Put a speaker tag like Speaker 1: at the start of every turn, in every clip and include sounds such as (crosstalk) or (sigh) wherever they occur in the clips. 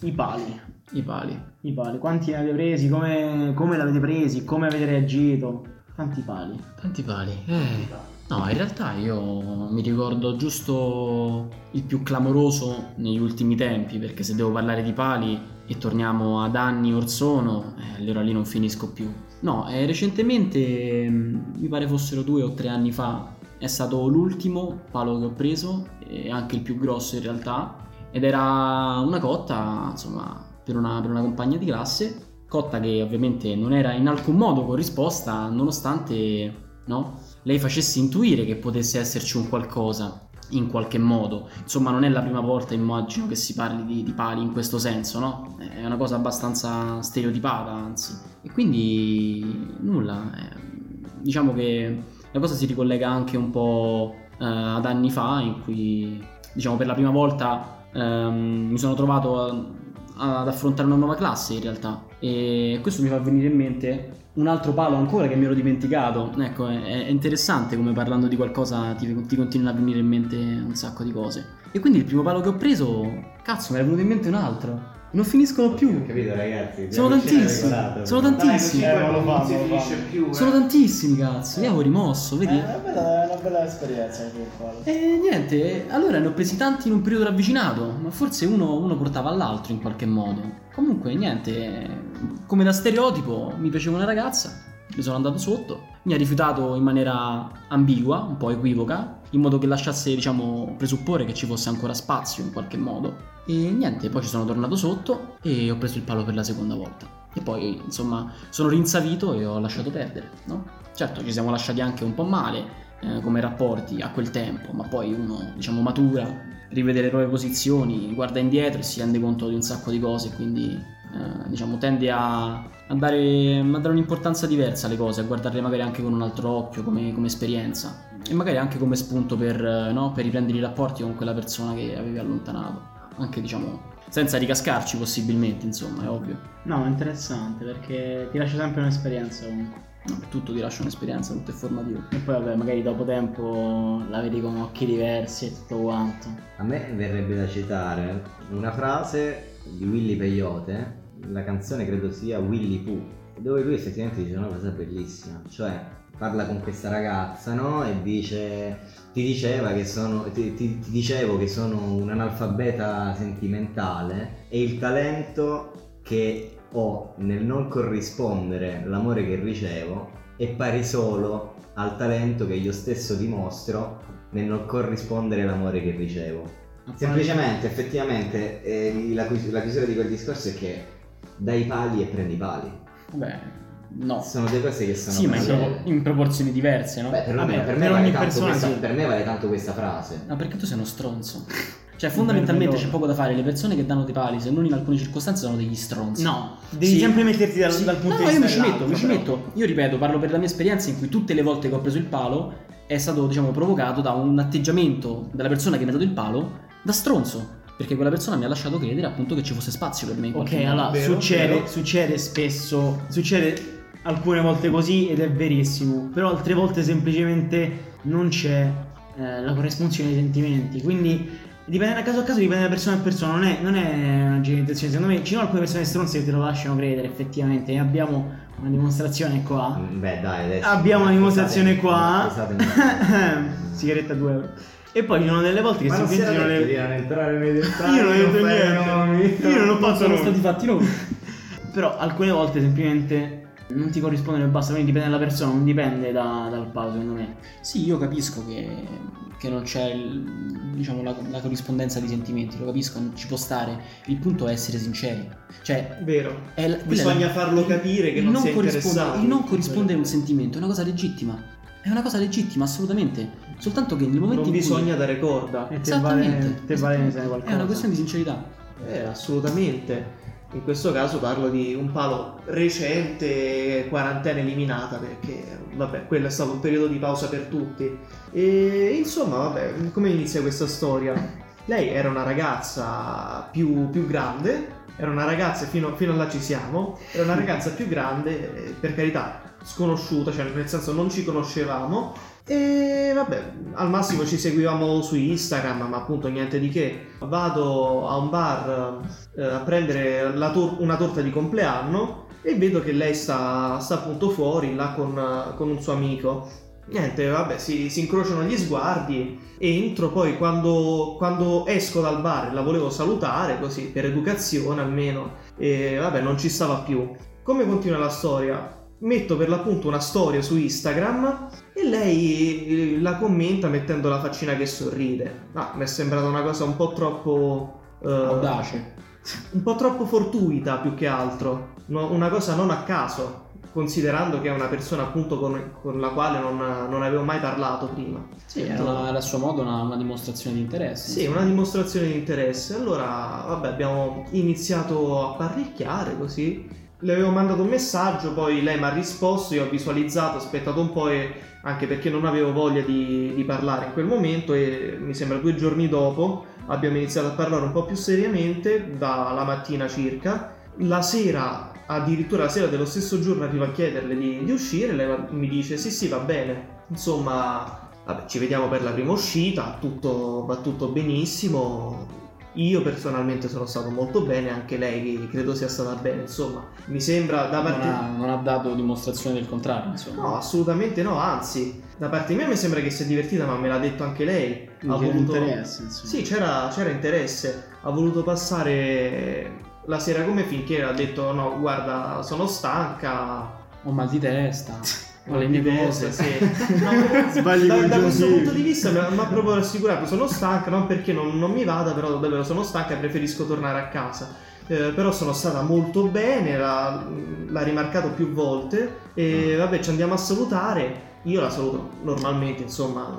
Speaker 1: I pali.
Speaker 2: I pali.
Speaker 1: I pali. Quanti ne avete presi? Come, come l'avete presi? Come avete reagito? Tanti pali.
Speaker 2: Tanti pali. Eh. No, in realtà io mi ricordo giusto il più clamoroso negli ultimi tempi, perché se devo parlare di pali e torniamo ad anni or sono, eh, allora lì non finisco più. No, eh, recentemente, mh, mi pare fossero due o tre anni fa, è stato l'ultimo palo che ho preso, e anche il più grosso in realtà, ed era una cotta, insomma, per una, per una compagna di classe, cotta che ovviamente non era in alcun modo corrisposta, nonostante, no? lei facesse intuire che potesse esserci un qualcosa in qualche modo. Insomma, non è la prima volta, immagino, che si parli di, di pali in questo senso, no? È una cosa abbastanza stereotipata, anzi. E quindi nulla. eh, diciamo che la cosa si ricollega anche un po' eh, ad anni fa, in cui, diciamo, per la prima volta ehm, mi sono trovato a- ad affrontare una nuova classe, in realtà. E questo mi fa venire in mente un altro palo ancora che mi ero dimenticato. Ecco, è, è interessante come parlando di qualcosa ti, ti continuano a venire in mente un sacco di cose. E quindi il primo palo che ho preso, cazzo, ne è venuto in mente un altro. Non finiscono più.
Speaker 3: Capito ragazzi?
Speaker 2: Sono tantissimi. Sono tantissimi.
Speaker 1: Eh,
Speaker 3: non
Speaker 1: lo
Speaker 3: si
Speaker 1: fanno, lo
Speaker 3: finisce
Speaker 1: fanno.
Speaker 3: più, eh.
Speaker 2: Sono tantissimi, cazzo. Io avevo rimosso, vedi?
Speaker 1: Eh, è, una bella, è una bella esperienza.
Speaker 2: E niente, allora ne ho presi tanti in un periodo ravvicinato, ma forse uno, uno portava all'altro in qualche modo. Comunque, niente, come da stereotipo mi piaceva una ragazza, mi sono andato sotto, mi ha rifiutato in maniera ambigua, un po' equivoca, in modo che lasciasse, diciamo, presupporre che ci fosse ancora spazio in qualche modo. E niente, poi ci sono tornato sotto e ho preso il palo per la seconda volta. E poi, insomma, sono rinsavito e ho lasciato perdere, no? Certo, ci siamo lasciati anche un po' male, eh, come rapporti a quel tempo, ma poi uno diciamo matura, rivede le proprie posizioni, guarda indietro e si rende conto di un sacco di cose, quindi eh, diciamo tende a, a dare, a dare un'importanza diversa alle cose, a guardarle magari anche con un altro occhio come, come esperienza e magari anche come spunto per, eh, no, per riprendere i rapporti con quella persona che avevi allontanato, anche diciamo senza ricascarci possibilmente, insomma, è ovvio.
Speaker 1: No, è interessante perché ti lascia sempre un'esperienza comunque.
Speaker 2: Tutto ti lascia un'esperienza, tutto è formativo.
Speaker 1: E poi vabbè, magari dopo tempo la vedi con occhi diversi e tutto quanto.
Speaker 3: A me verrebbe da citare una frase di Willy Peyote, la canzone credo sia Willy Pooh, dove lui effettivamente dice una cosa bellissima, cioè parla con questa ragazza, no? E dice, ti diceva che sono, ti, ti- ti dicevo che sono un analfabeta sentimentale e il talento che ho nel non corrispondere l'amore che ricevo è pari solo al talento che io stesso dimostro nel non corrispondere l'amore che ricevo. Semplicemente, effettivamente, eh, la, chius- la chiusura di quel discorso è che dai pali e prendi i pali.
Speaker 2: Vabbè, no.
Speaker 3: Sono due cose che sono...
Speaker 2: Sì, ma in, pro- in proporzioni diverse, no?
Speaker 3: Beh, per,
Speaker 1: Vabbè,
Speaker 3: me, per
Speaker 1: per
Speaker 3: me vale questa,
Speaker 1: sì.
Speaker 3: per me vale tanto questa frase.
Speaker 2: No, perché tu sei uno stronzo. (laughs) Cioè, fondamentalmente c'è poco da fare. Le persone che danno dei pali, se non in alcune circostanze, sono degli stronzi.
Speaker 1: No, devi
Speaker 2: Sì.
Speaker 1: sempre metterti dal,
Speaker 2: Sì.
Speaker 1: dal punto
Speaker 2: no,
Speaker 1: di
Speaker 2: no,
Speaker 1: vista
Speaker 2: io mi ci metto, mi ci metto. Io ripeto, parlo per la mia esperienza in cui tutte le volte che ho preso il palo è stato, diciamo, provocato da un atteggiamento della persona che mi ha dato il palo da stronzo. Perché quella persona mi ha lasciato credere appunto che ci fosse spazio per me in
Speaker 1: Ok, allora
Speaker 4: Vero,
Speaker 1: succede,
Speaker 4: vero.
Speaker 1: succede spesso, succede alcune volte così ed è verissimo, però altre volte semplicemente non c'è eh, la corrispondenza dei sentimenti, quindi dipende da caso a caso, dipende da persona a persona, non è, non è una generalizzazione, secondo me ci sono alcune persone stronze che te lo lasciano credere effettivamente, e abbiamo una dimostrazione qua.
Speaker 3: Mm, Beh, dai, adesso...
Speaker 1: Abbiamo una dimostrazione qua.
Speaker 3: scusate, (laughs)
Speaker 1: Sigaretta 2 euro. E poi ci sono delle volte che
Speaker 3: Ma si di
Speaker 1: le...
Speaker 3: non entrare nei dettagli.
Speaker 1: Io non ho detto niente.
Speaker 3: nomi.
Speaker 1: Io non ho (laughs) fatto
Speaker 2: sono
Speaker 1: nomi.
Speaker 2: stati fatti noi. (laughs)
Speaker 1: Però alcune volte semplicemente non ti corrispondono e basta, quindi dipende dalla persona, non dipende da- dal palo secondo me.
Speaker 2: Sì, io capisco che, che non c'è il- diciamo, la, la corrispondenza di sentimenti, lo capisco, ci può stare. Il punto è essere sinceri. Cioè,
Speaker 4: Vero.
Speaker 2: è la-
Speaker 4: Bisogna
Speaker 2: la-
Speaker 4: farlo capire che
Speaker 2: il
Speaker 4: non si è interessato.
Speaker 2: Il non corrispondere a un sentimento è una cosa legittima. È una cosa legittima, assolutamente. Soltanto che nel momento
Speaker 4: Non
Speaker 2: in cui...
Speaker 4: bisogna dare corda.
Speaker 1: E te vale,
Speaker 2: Esattamente.
Speaker 1: te vale ne sai qualcosa.
Speaker 2: È una questione di sincerità.
Speaker 4: Eh, assolutamente. In questo caso parlo di un palo recente, quarantena eliminata, perché vabbè, quello è stato un periodo di pausa per tutti. E insomma, vabbè, come inizia questa storia? Lei era una ragazza più, più grande, era una ragazza, fino, fino a là ci siamo, era una ragazza più grande, eh, per carità, sconosciuta, cioè nel senso non ci conoscevamo, E vabbè, al massimo ci seguivamo su Instagram, ma appunto niente di che. Vado a un bar eh, a prendere tor- una torta di compleanno e vedo che lei sta, sta appunto fuori là con, con un suo amico. Niente, vabbè, si, si incrociano gli sguardi entro poi quando, quando esco dal bar la volevo salutare, così per educazione almeno, e vabbè, non ci stava più. Come continua la storia? Metto per l'appunto una storia su Instagram e lei eh, la commenta mettendo la faccina che sorride. Ah, mi è sembrata una cosa un po' troppo... eh,
Speaker 2: Audace.
Speaker 4: un po' troppo fortuita più che altro, No- una cosa non a caso, considerando che è una persona appunto con, con la quale non, non avevo mai parlato prima.
Speaker 2: Sì, era, una- era a suo modo una, una dimostrazione di interesse.
Speaker 4: Sì, una dimostrazione di interesse. Allora, vabbè, abbiamo iniziato a parricchiare così. Le avevo mandato un messaggio, poi lei mi ha risposto, io ho visualizzato, ho aspettato un po' e anche perché non avevo voglia di, di parlare in quel momento e mi sembra due giorni dopo abbiamo iniziato a parlare un po' più seriamente, dalla mattina circa. La sera, addirittura la sera dello stesso giorno arrivo a chiederle di, di uscire, lei mi dice sì sì va bene. Insomma, vabbè, ci vediamo per la prima uscita, tutto, va tutto benissimo. Io personalmente sono stato molto bene, anche lei credo sia stata bene, insomma, mi sembra da
Speaker 2: Non
Speaker 4: parte...
Speaker 2: ha, non ha dato dimostrazione del contrario, insomma.
Speaker 4: No, assolutamente no, anzi, da parte mia mi sembra che sia divertita, ma me l'ha detto anche lei. Ha
Speaker 1: c'era
Speaker 4: voluto...
Speaker 1: interesse, insomma.
Speaker 4: Sì, c'era, c'era interesse. Ha voluto passare la sera con me finché ha detto no, guarda, sono stanca.
Speaker 2: Ho mal di testa, (laughs) ho le mie cose.
Speaker 4: Sì. (laughs) No, da, da questo punto di vista mi ha, proprio rassicurato, sono stanca, non perché non, non mi vada, però davvero sono stanca e preferisco tornare a casa. Eh, però sono stata molto bene, l'ha, l'ha rimarcato più volte e vabbè ci andiamo a salutare. Io la saluto normalmente, insomma,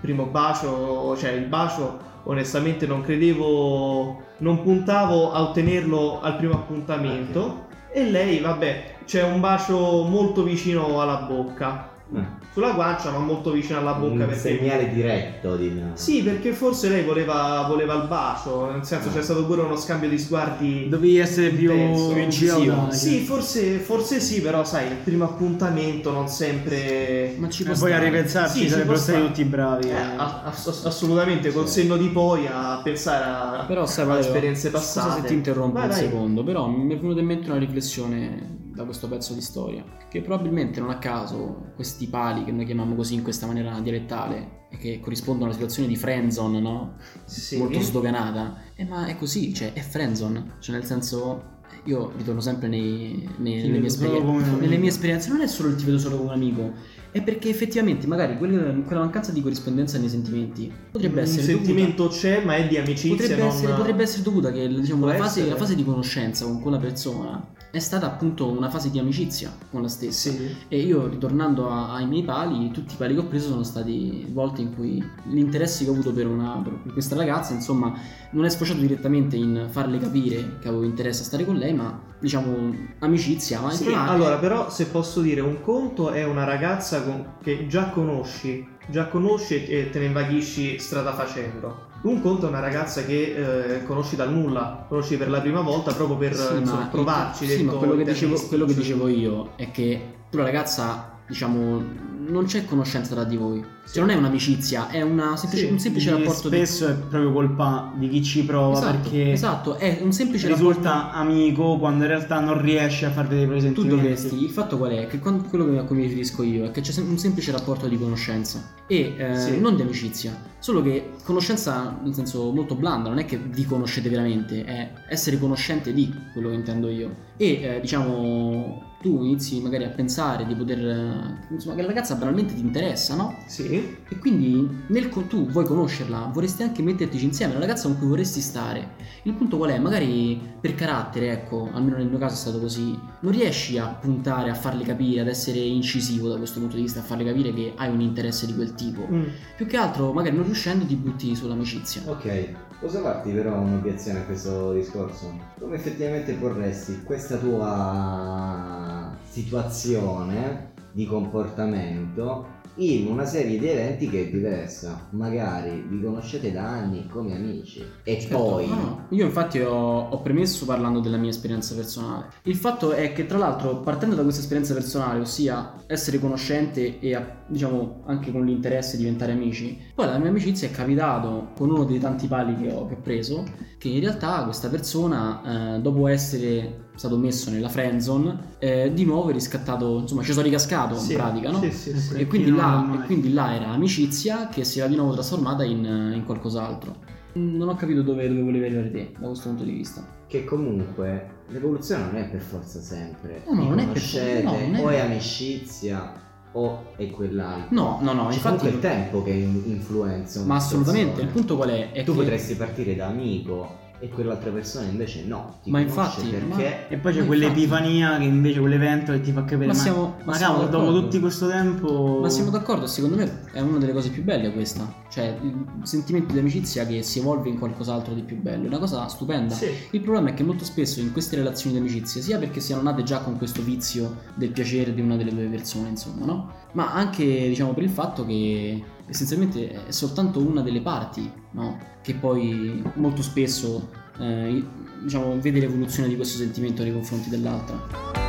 Speaker 4: primo bacio, cioè il bacio onestamente non credevo, non puntavo a ottenerlo al primo appuntamento. E lei, vabbè, c'è un bacio molto vicino alla bocca.
Speaker 3: Eh,
Speaker 4: Sulla guancia, ma molto vicino alla bocca
Speaker 3: un
Speaker 4: perché.
Speaker 3: segnale diretto di
Speaker 4: Sì, perché forse lei voleva, voleva il bacio, nel senso c'è stato pure uno scambio di sguardi.
Speaker 1: Dovevi essere più,
Speaker 2: incisivo.
Speaker 4: Sì, forse, forse sì, però sai, il primo appuntamento non sempre.
Speaker 2: Ma ci
Speaker 1: E
Speaker 2: può
Speaker 1: poi a ripensarci
Speaker 4: Sì,
Speaker 1: sarebbero stati tutti bravi.
Speaker 4: Eh,
Speaker 1: eh.
Speaker 4: ass- assolutamente, col
Speaker 3: Sì.
Speaker 4: senno di poi a pensare a,
Speaker 2: Però sai,
Speaker 4: a esperienze
Speaker 2: scusa
Speaker 4: passate.
Speaker 2: se ti interrompo
Speaker 4: Vai,
Speaker 2: un
Speaker 4: vai.
Speaker 2: secondo, però mi è venuta in mente una riflessione da questo pezzo di storia, che probabilmente non a caso questi pali che noi chiamiamo così in questa maniera dialettale e che corrispondono a una situazione di friendzone, no?
Speaker 4: Sì.
Speaker 2: Molto sdoganata. Eh, ma è così, cioè è friendzone, cioè nel senso io ritorno sempre nei- nei- nelle, mie
Speaker 1: amico.
Speaker 2: nelle mie esperienze, non è solo il ti vedo solo come un amico, è perché effettivamente magari quella, quella mancanza di corrispondenza nei sentimenti potrebbe
Speaker 4: Un
Speaker 2: essere dovuta-
Speaker 4: sentimento c'è, ma è di amicizia.
Speaker 2: Potrebbe,
Speaker 4: non...
Speaker 2: essere, potrebbe essere dovuta che diciamo, la, fase, la fase di conoscenza con quella persona è stata appunto una fase di amicizia con la stessa.
Speaker 4: Sì.
Speaker 2: E io ritornando a- ai miei pali, tutti i pali che ho preso sono stati volte in cui l'interesse che ho avuto per, una, per questa ragazza, insomma, non è sfociato direttamente in farle capire che avevo interesse a stare con lei, ma diciamo amicizia. Ma
Speaker 4: Sì, allora, però, se posso dire, un conto è una ragazza con- che già conosci, già conosci e te ne invaghisci strada facendo. Un conto è una ragazza che eh, conosci dal nulla, conosci per la prima volta proprio per
Speaker 2: Sì,
Speaker 4: insomma,
Speaker 2: ma-
Speaker 4: provarci.
Speaker 2: Sì, ma quello che, dicevo, quello che dicevo io è che tu la ragazza, diciamo, non c'è conoscenza tra di voi.
Speaker 4: Sì.
Speaker 2: Cioè non è un'amicizia, è una semplice-
Speaker 4: Sì,
Speaker 2: un semplice rapporto di...
Speaker 1: spesso è proprio colpa di chi ci prova
Speaker 2: Esatto,
Speaker 1: perché
Speaker 2: esatto, è un semplice
Speaker 1: risulta
Speaker 2: rapporto...
Speaker 1: amico quando in realtà non riesce a far vedere i propri
Speaker 2: Tu dovresti, il fatto qual è? Che quando- quello a cui mi riferisco io è che c'è un semplice rapporto di conoscenza e eh,
Speaker 4: Sì.
Speaker 2: non di amicizia, solo che conoscenza nel senso molto blanda, non è che vi conoscete veramente, è essere conoscente di quello che intendo io. E eh, diciamo tu inizi magari a pensare di poter, insomma che la ragazza banalmente ti interessa, no?
Speaker 4: Sì,
Speaker 2: E quindi nel tu vuoi conoscerla, vorresti anche metterti insieme alla ragazza con cui vorresti stare. Il punto qual è? Magari per carattere, ecco, almeno nel mio caso è stato così, non riesci a puntare a farle capire, ad essere incisivo da questo punto di vista, a farle capire che hai un interesse di quel tipo.
Speaker 4: Mm.
Speaker 2: Più che altro, magari non riuscendo, ti butti sull'amicizia.
Speaker 3: Ok, posso farti però un'obiezione a questo discorso? Come effettivamente porresti questa tua situazione di comportamento in una serie di eventi che è diversa. Magari vi conoscete da anni come amici e
Speaker 2: Certo,
Speaker 3: poi
Speaker 2: no. Io infatti ho, ho premesso parlando della mia esperienza personale. Il fatto è che tra l'altro partendo da questa esperienza personale, ossia essere conoscente e diciamo anche con l'interesse di diventare amici, poi la mia amicizia è capitato con uno dei tanti pali che ho, che ho preso, che in realtà questa persona eh, dopo essere stato messo nella friendzone eh, di nuovo è riscattato, insomma ci sono ricascato
Speaker 4: Sì,
Speaker 2: in pratica, no?
Speaker 4: Sì, sì, sì.
Speaker 2: E quindi, là, e quindi là era amicizia che si era di nuovo trasformata in, in qualcos'altro. Non ho capito dove, dove volevi arrivare te da questo punto di vista.
Speaker 3: che comunque l'evoluzione non è per forza sempre.
Speaker 2: No, no, non è per forza- no, non è-
Speaker 3: o è amicizia o è quell'altro.
Speaker 2: No, no, no,
Speaker 3: C'è
Speaker 2: infatti.
Speaker 3: comunque il tempo che in- influenza.
Speaker 2: Ma assolutamente, il punto qual è? È
Speaker 3: tu
Speaker 2: che-
Speaker 3: potresti partire da amico e quell'altra persona invece no. Ti
Speaker 2: Ma infatti,
Speaker 3: perché
Speaker 1: E poi c'è
Speaker 2: Ma
Speaker 1: quell'epifania che invece quell'evento che ti fa capire.
Speaker 2: Ma
Speaker 1: Ma,
Speaker 2: siamo- ma
Speaker 1: ma
Speaker 2: siamo
Speaker 1: cavolo, dopo tutto questo tempo.
Speaker 2: Ma siamo d'accordo, secondo me è una delle cose più belle questa. Cioè, il sentimento di amicizia che si evolve in qualcos'altro di più bello. È una cosa stupenda.
Speaker 4: Sì.
Speaker 2: Il problema è che molto spesso in queste relazioni di amicizia, sia perché siano nate già con questo vizio del piacere di una delle due persone, insomma, no? Ma anche, diciamo, per il fatto che essenzialmente è soltanto una delle parti, no? Che poi molto spesso, eh, diciamo, vede l'evoluzione di questo sentimento nei confronti dell'altra.